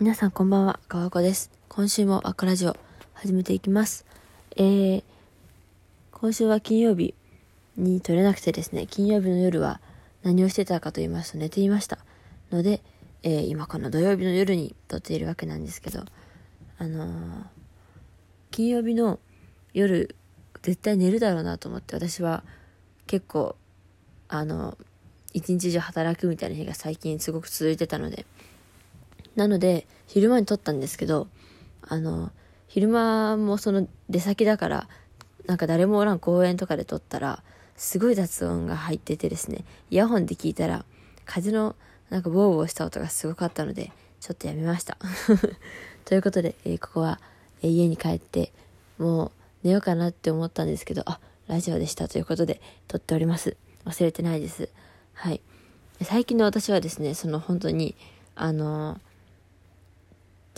皆さんこんばんは、かわこです。今週もアクラジオ始めていきます。えー、今週は金曜日に撮れなくてですね、金曜日の夜は何をしてたかと言いますと寝ていました。ので、えー、今この土曜日の夜に撮っているわけなんですけど、あのー、金曜日の夜、絶対寝るだろうなと思って私は結構、あの、一日中働くみたいな日が最近すごく続いてたので、なので、昼間に撮ったんですけど、あの、昼間もその出先だから、なんか誰もおらん公園とかで撮ったら、すごい雑音が入っててですね、イヤホンで聞いたら、風のなんかボーボーした音がすごかったので、ちょっとやめました。ということで、えー、ここは、えー、家に帰って、もう寝ようかなって思ったんですけど、あ、ラジオでしたということで、撮っております。忘れてないです。はい。最近の私はですね、その本当に、あのー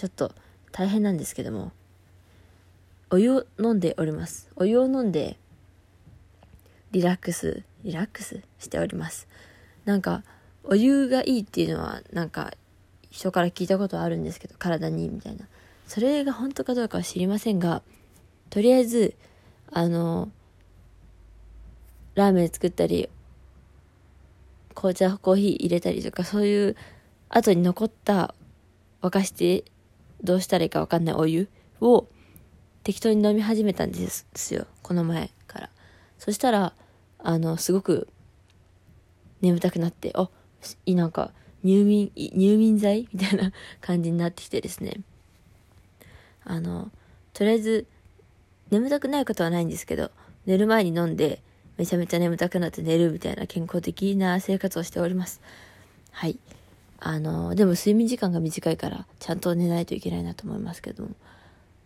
ちょっと大変なんですけども、お湯を飲んでおります。お湯を飲んで、リラックス、リラックスしております。なんか、お湯がいいっていうのは、なんか、人から聞いたことはあるんですけど、体に、みたいな。それが本当かどうかは知りませんが、とりあえず、あの、ラーメン作ったり、紅茶、コーヒー入れたりとか、そういう後に残った沸かしてどうしたらいいかわかんないお湯を適当に飲み始めたんですよ。この前から。そしたら、あの、すごく眠たくなって、あ、なんか入眠、入眠剤みたいな 感じになってきてですね。あの、とりあえず、眠たくないことはないんですけど、寝る前に飲んで、めちゃめちゃ眠たくなって寝るみたいな健康的な生活をしております。はい。あの、でも睡眠時間が短いから、ちゃんと寝ないといけないなと思いますけども。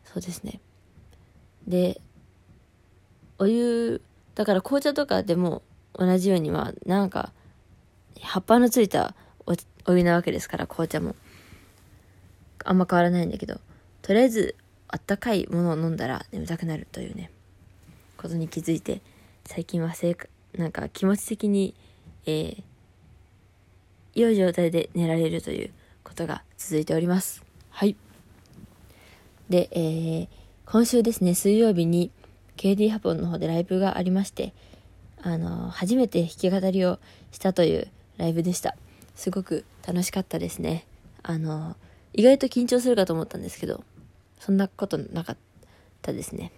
そうですね。で、お湯、だから紅茶とかでも同じようには、なんか、葉っぱのついたお湯なわけですから、紅茶も。あんま変わらないんだけど、とりあえず、あったかいものを飲んだら眠たくなるというね、ことに気づいて、最近は生なんか気持ち的に、えー、良い状態で寝られるということが続いております。はい。で、えー、今週ですね、水曜日に KD ハポンの方でライブがありまして、あの、初めて弾き語りをしたというライブでした。すごく楽しかったですね。あの、意外と緊張するかと思ったんですけど、そんなことなかったですね。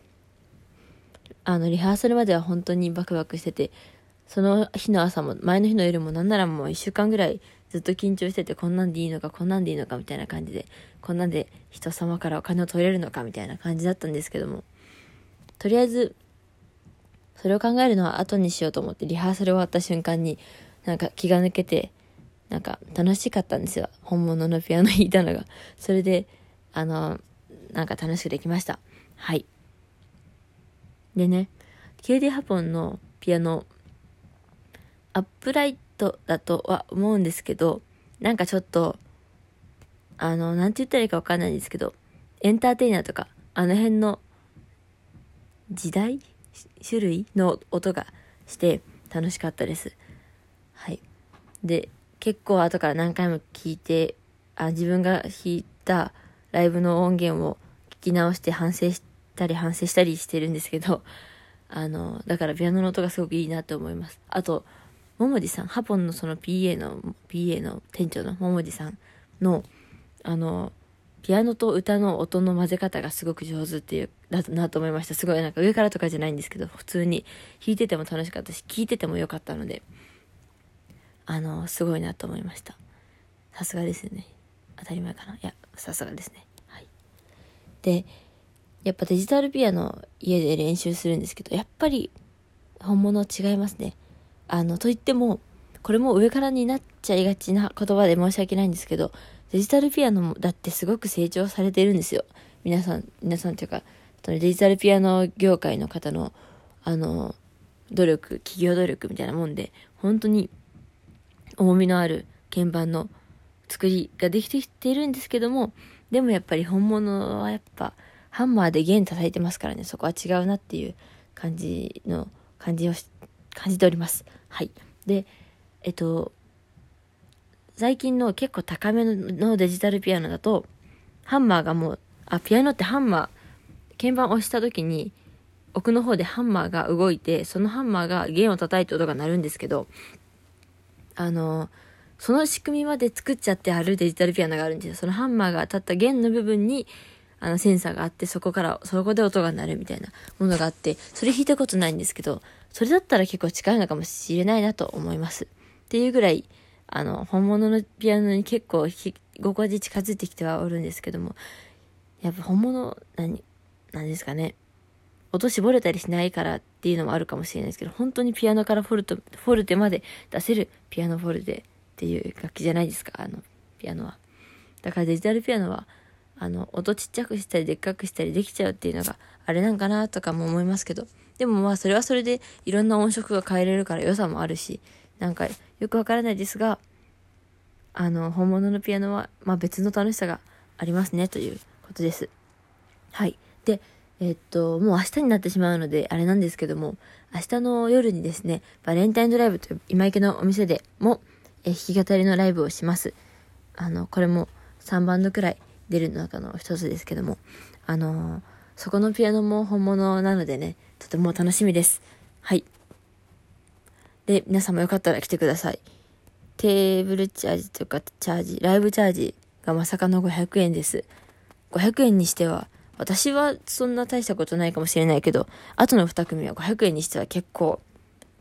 あの、リハーサルまでは本当にバクバクしてて、その日の朝も、前の日の夜もなんならもう一週間ぐらいずっと緊張してて、こんなんでいいのか、こんなんでいいのかみたいな感じで、こんなんで人様からお金を取れるのかみたいな感じだったんですけども、とりあえず、それを考えるのは後にしようと思って、リハーサル終わった瞬間に、なんか気が抜けて、なんか楽しかったんですよ。本物のピアノ弾いたのが。それで、あの、なんか楽しくできました。はい。でね、KD ハポンのピアノアップライトだとは思うんですけど、なんかちょっと、あの、なんて言ったらいいかわかんないんですけど、エンターテイナーとか、あの辺の時代？種類の音がして楽しかったです。はい。で、結構後から何回も聞いて、あ自分が弾いたライブの音源を聞き直して反省したり反省したりしてるんですけど、あの、だからピアノの音がすごくいいなと思います。あと、ももじさん、ハポンのその PA の、PA の店長のももじさんの、あの、ピアノと歌の音の混ぜ方がすごく上手っていう、だなと思いました。すごいなんか上からとかじゃないんですけど、普通に弾いてても楽しかったし、聴いてても良かったので、あの、すごいなと思いました。さすがですね。当たり前かな。いや、さすがですね。はい。で、やっぱデジタルピアノ家で練習するんですけど、やっぱり本物違いますね。あの、と言っても、これも上からになっちゃいがちな言葉で申し訳ないんですけど、デジタルピアノだってすごく成長されてるんですよ。皆さん、皆さんというか、そのデジタルピアノ業界の方の、あの、努力、企業努力みたいなもんで、本当に重みのある鍵盤の作りができてきているんですけども、でもやっぱり本物はやっぱハンマーで弦叩いてますからね、そこは違うなっていう感じの、感じをして感じております。はい。で、えっと、最近の結構高めのデジタルピアノだと、ハンマーがもう、あ、ピアノってハンマー、鍵盤を押した時に、奥の方でハンマーが動いて、そのハンマーが弦を叩いて音が鳴るんですけど、あの、その仕組みまで作っちゃってあるデジタルピアノがあるんですよ。そのハンマーが立った弦の部分に、あの、センサーがあって、そこから、そこで音が鳴るみたいなものがあって、それ弾いたことないんですけど、それだったら結構近いのかもしれないなと思います。っていうぐらい、あの、本物のピアノに結構弾き心地近づいてきてはおるんですけども、やっぱ本物、何、何ですかね。音絞れたりしないからっていうのもあるかもしれないですけど、本当にピアノからフォルト、フォルテまで出せるピアノフォルテっていう楽器じゃないですか、あの、ピアノは。だからデジタルピアノは、あの、音ちっちゃくしたりでっかくしたりできちゃうっていうのがあれなんかなとかも思いますけど、でもまあそれはそれでいろんな音色が変えれるから良さもあるし、なんかよくわからないですが、あの、本物のピアノは、まあ別の楽しさがありますねということです。はい。で、えっと、もう明日になってしまうので、あれなんですけども、明日の夜にですね、バレンタインドライブという今池のお店でも、え弾き語りのライブをします。あの、これも3バンドくらい出る中の一つですけども、あのそこのピアノも本物なのでね、とても楽しみです。はい。で、皆さんもよかったら来てください。テーブルチャージとか、チャージ、ライブチャージがまさかの500円です。500円にしては、私はそんな大したことないかもしれないけど、後の2組は500円にしては結構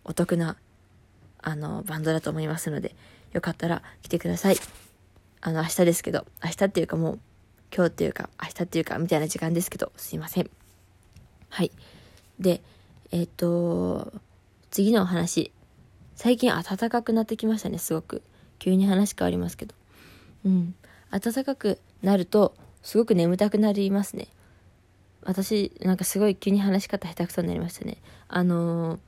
お得な、あの、バンドだと思いますので、よかったら来てください。あの、明日ですけど、明日っていうかもう、今日っていうか、明日っていうか、みたいな時間ですけど、すいません。はい。で、えっ、ー、と、次のお話。最近暖かくなってきましたね、すごく。急に話変わりますけど。うん。暖かくなると、すごく眠たくなりますね。私、なんかすごい急に話し方下手くそになりましたね。あのー、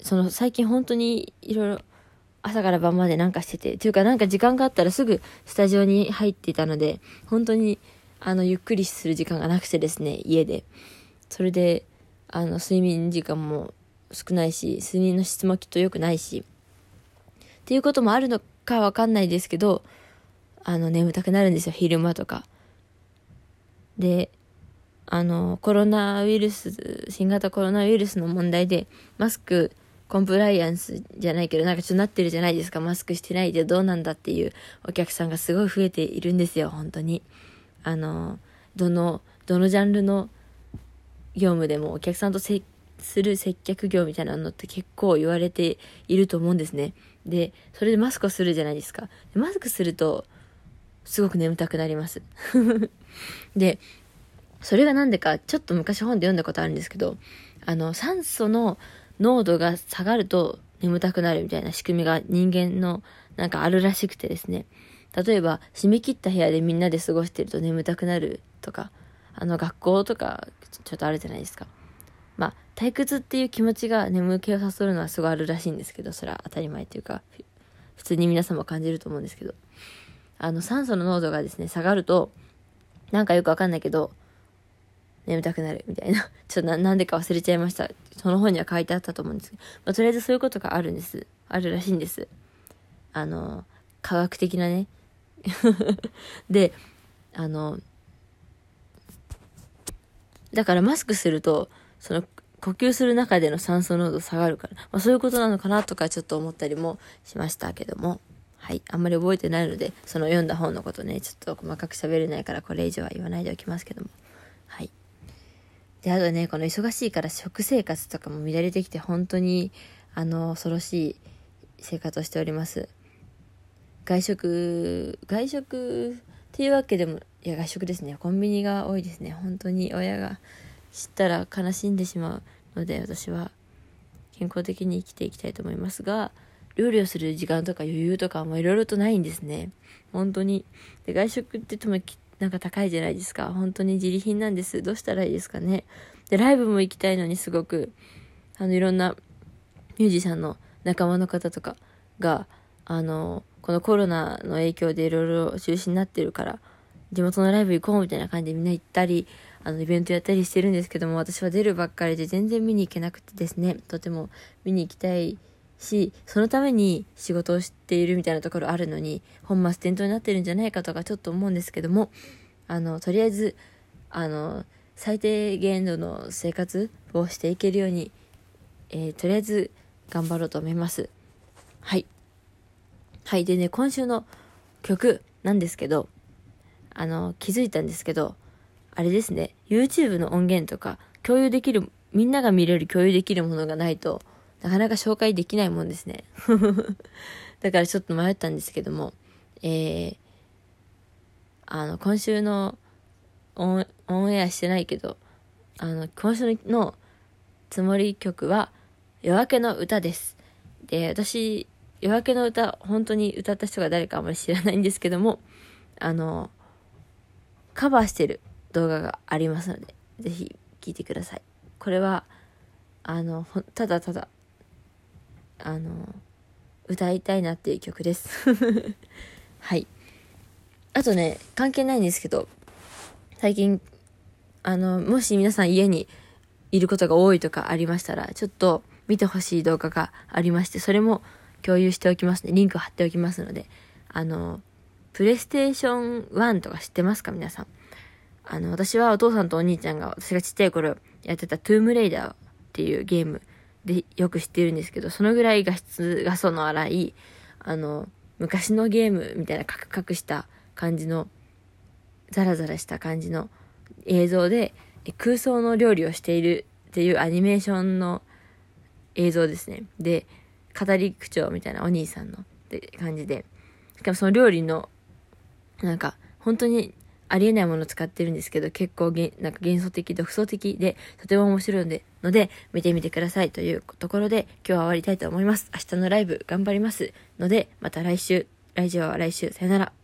その最近本当にいろいろ朝から晩までなんかしてて、というかなんか時間があったらすぐスタジオに入っていたので、本当にあのゆっくりする時間がなくてですね、家で。それで、あの睡眠時間も少ないし、睡眠の質もきっと良くないし、っていうこともあるのかわかんないですけど、あの眠たくなるんですよ、昼間とか。で、あの、コロナウイルス、新型コロナウイルスの問題で、マスク、コンプライアンスじゃないけど、なんかちょっとなってるじゃないですか。マスクしてないでどうなんだっていうお客さんがすごい増えているんですよ、本当に。あの、どの、どのジャンルの業務でもお客さんと接する接客業みたいなのって結構言われていると思うんですね。で、それでマスクをするじゃないですか。マスクすると、すごく眠たくなります。で、それがなんでか、ちょっと昔本で読んだことあるんですけど、あの、酸素の濃度が下がると眠たくなるみたいな仕組みが人間のなんかあるらしくてですね。例えば、締め切った部屋でみんなで過ごしてると眠たくなるとか、あの、学校とか、ちょっとあるじゃないですか。まあ、退屈っていう気持ちが眠気を誘うのはすごいあるらしいんですけど、それは当たり前というか、普通に皆さんも感じると思うんですけど。あの、酸素の濃度がですね、下がると、なんかよくわかんないけど、眠たくなるみたいな。ちょっとな、んでか忘れちゃいました。その本には書いてあったと思うんですけど、まあ、とりあえずそういうことがあるんです。あるらしいんです。あの、科学的なね。で、あの、だからマスクすると、その、呼吸する中での酸素濃度下がるから、まあ、そういうことなのかなとかちょっと思ったりもしましたけども。はい。あんまり覚えてないので、その読んだ本のことね、ちょっと細かく喋れないからこれ以上は言わないでおきますけども。はい。で、あとね、この忙しいから食生活とかも乱れてきて、本当に、あの、恐ろしい生活をしております。外食、外食っていうわけでも、いや、外食ですね。コンビニが多いですね。本当に親が知ったら悲しんでしまうので、私は健康的に生きていきたいと思いますが、料理をする時間とか余裕とかもいろいろとないんですね。本当に。で、外食って言ってもなんか高いじゃないですか。本当に自利品なんです。どうしたらいいですかね。で、ライブも行きたいのにすごく、あの、いろんなミュージシャンの仲間の方とかが、あの、このコロナの影響でいろいろ中止になってるから、地元のライブ行こうみたいな感じでみんな行ったり、あの、イベントやったりしてるんですけども、私は出るばっかりで全然見に行けなくてですね、とても見に行きたいし、そのために仕事をしているみたいなところあるのに、本末転倒になってるんじゃないかとかちょっと思うんですけども、あの、とりあえず、あの、最低限度の生活をしていけるように、えー、とりあえず頑張ろうと思います。はい。はい。でね、今週の曲なんですけど、あの、気づいたんですけど、あれですね、YouTube の音源とか共有できる、みんなが見れる共有できるものがないと、なかなか紹介できないもんですね。だからちょっと迷ったんですけども、えー、あの、今週のオンオンエアしてないけど、あの、今週のつもり曲は、夜明けの歌です。で、私、夜明けの歌、本当に歌った人が誰かあんまり知らないんですけども、あの、カバーしてる動画がありますので、ぜひ聴いてください。これは、あの、ただただ、あの、歌いたいなっていう曲です。はい。あとね、関係ないんですけど、最近、あの、もし皆さん家にいることが多いとかありましたら、ちょっと見てほしい動画がありまして、それも共有しておきますね。リンク貼っておきますので、あの、プレステーション1とか知ってますか？皆さん。あの、私はお父さんとお兄ちゃんが私がちっちゃい頃やってたトゥームレイダーっていうゲームでよく知ってるんですけど、そのぐらい画質画素の荒い、あの、昔のゲームみたいなカクカクした感じの、ザラザラした感じの映像で空想の料理をしているっていうアニメーションの映像ですね。で、語り口調みたいなお兄さんのって感じで、しかもその料理の、なんか、本当にありえないものを使ってるんですけど、結構げなんか幻想的、独創的で、とても面白いので、ので、見てみてくださいというところで、今日は終わりたいと思います。明日のライブ頑張りますので、また来週、来週は来週、さよなら。